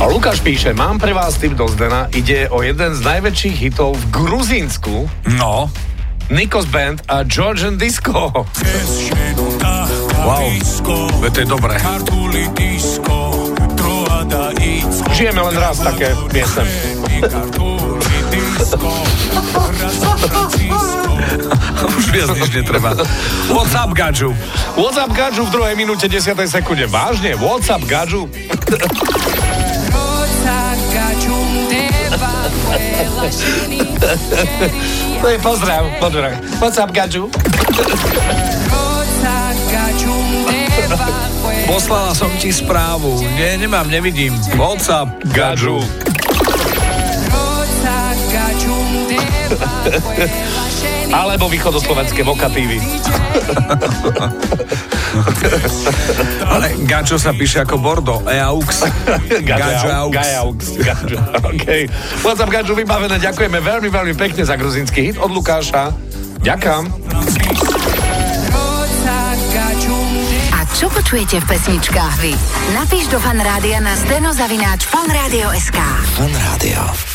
Lukáš píše, mám pre vás tip do Zdena, ide o jeden z najväčších hitov v Gruzínsku. No. Nikos Band a Georgian Disco. Wow, to je dobré. Žijeme len raz také piesem. Už viac nič netreba. What's up, Gadžu? What's up, Gadžu v druhej minúte 10. sekunde. Vážne? What's up, Gadžu? To je pozdrav, pozdrav. What's up, Gadžu? Poslala som ti správu. Nie, nemám, nevidím. What's up, Gadžu? Alebo východoslovenské vokatívy. Ale Gadžo sa píše ako Bordo. Eaux. Gadžaux. Gadžaux. OK. What's up, Gadžu, vybavené. Ďakujeme veľmi, veľmi pekne za gruzinský hit od Lukáša. Ďakám. A čo počujete v pesničkách vy? Napíš do fanrádia na steno zavináč fanradio.sk. Fan Rádio.